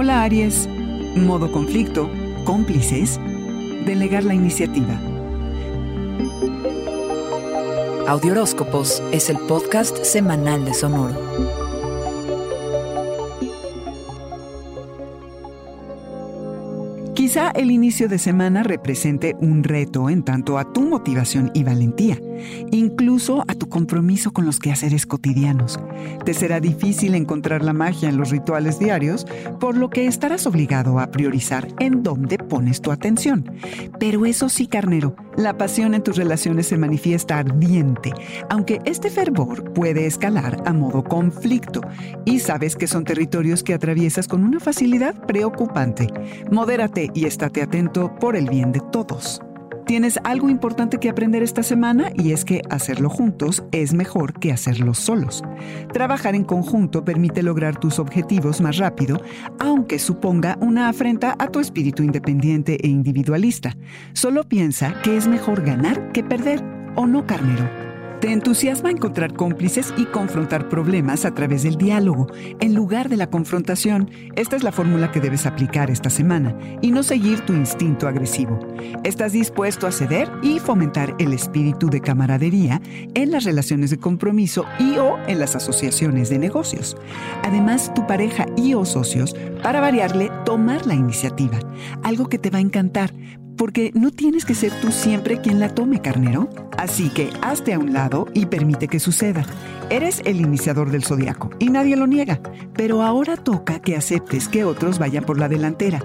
Hola Aries, modo conflicto, cómplices, delegar la iniciativa. Audioróscopos es el podcast semanal de Sonoro. Quizá el inicio de semana represente un reto en tanto a tu motivación y valentía, incluso a tu compromiso con los quehaceres cotidianos. Te será difícil encontrar la magia en los rituales diarios, por lo que estarás obligado a priorizar en dónde pones tu atención. Pero eso sí, carnero, la pasión en tus relaciones se manifiesta ardiente, aunque este fervor puede escalar a modo conflicto, y sabes que son territorios que atraviesas con una facilidad preocupante. Modérate y estate atento por el bien de todos. Tienes algo importante que aprender esta semana y es que hacerlo juntos es mejor que hacerlo solos. Trabajar en conjunto permite lograr tus objetivos más rápido, aunque suponga una afrenta a tu espíritu independiente e individualista. Solo piensa que es mejor ganar que perder, ¿o no, carnero? Te entusiasma encontrar cómplices y confrontar problemas a través del diálogo, en lugar de la confrontación. Esta es la fórmula que debes aplicar esta semana y no seguir tu instinto agresivo. Estás dispuesto a ceder y fomentar el espíritu de camaradería en las relaciones de compromiso y o en las asociaciones de negocios. Además, tu pareja y o socios, para variarle, tomar la iniciativa, algo que te va a encantar porque no tienes que ser tú siempre quien la tome, carnero. Así que hazte a un lado y permite que suceda. Eres el iniciador del zodiaco y nadie lo niega, pero ahora toca que aceptes que otros vayan por la delantera.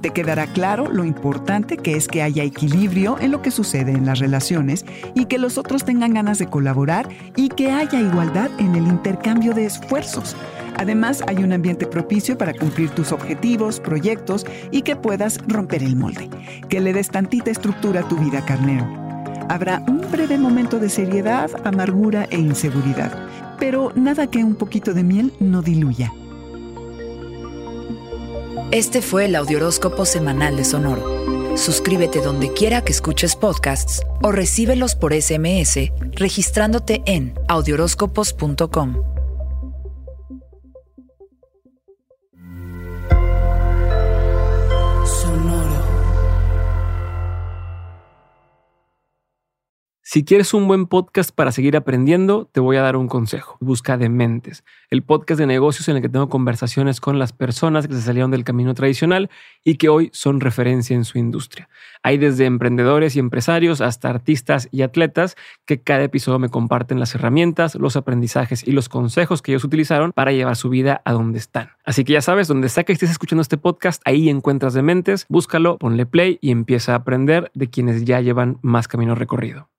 Te quedará claro lo importante que es que haya equilibrio en lo que sucede en las relaciones y que los otros tengan ganas de colaborar y que haya igualdad en el intercambio de esfuerzos. Además, hay un ambiente propicio para cumplir tus objetivos, proyectos y que puedas romper el molde. Que le des tantita estructura a tu vida, carnero. Habrá un breve momento de seriedad, amargura e inseguridad, pero nada que un poquito de miel no diluya. Este fue el Audioróscopo Semanal de Sonoro. Suscríbete donde quiera que escuches podcasts o recíbelos por SMS registrándote en audioróscopos.com. Si quieres un buen podcast para seguir aprendiendo, te voy a dar un consejo. Busca Dementes, el podcast de negocios en el que tengo conversaciones con las personas que se salieron del camino tradicional y que hoy son referencia en su industria. Hay desde emprendedores y empresarios hasta artistas y atletas que cada episodio me comparten las herramientas, los aprendizajes y los consejos que ellos utilizaron para llevar su vida a donde están. Así que ya sabes, donde sea que estés escuchando este podcast, ahí encuentras Dementes, búscalo, ponle play y empieza a aprender de quienes ya llevan más camino recorrido.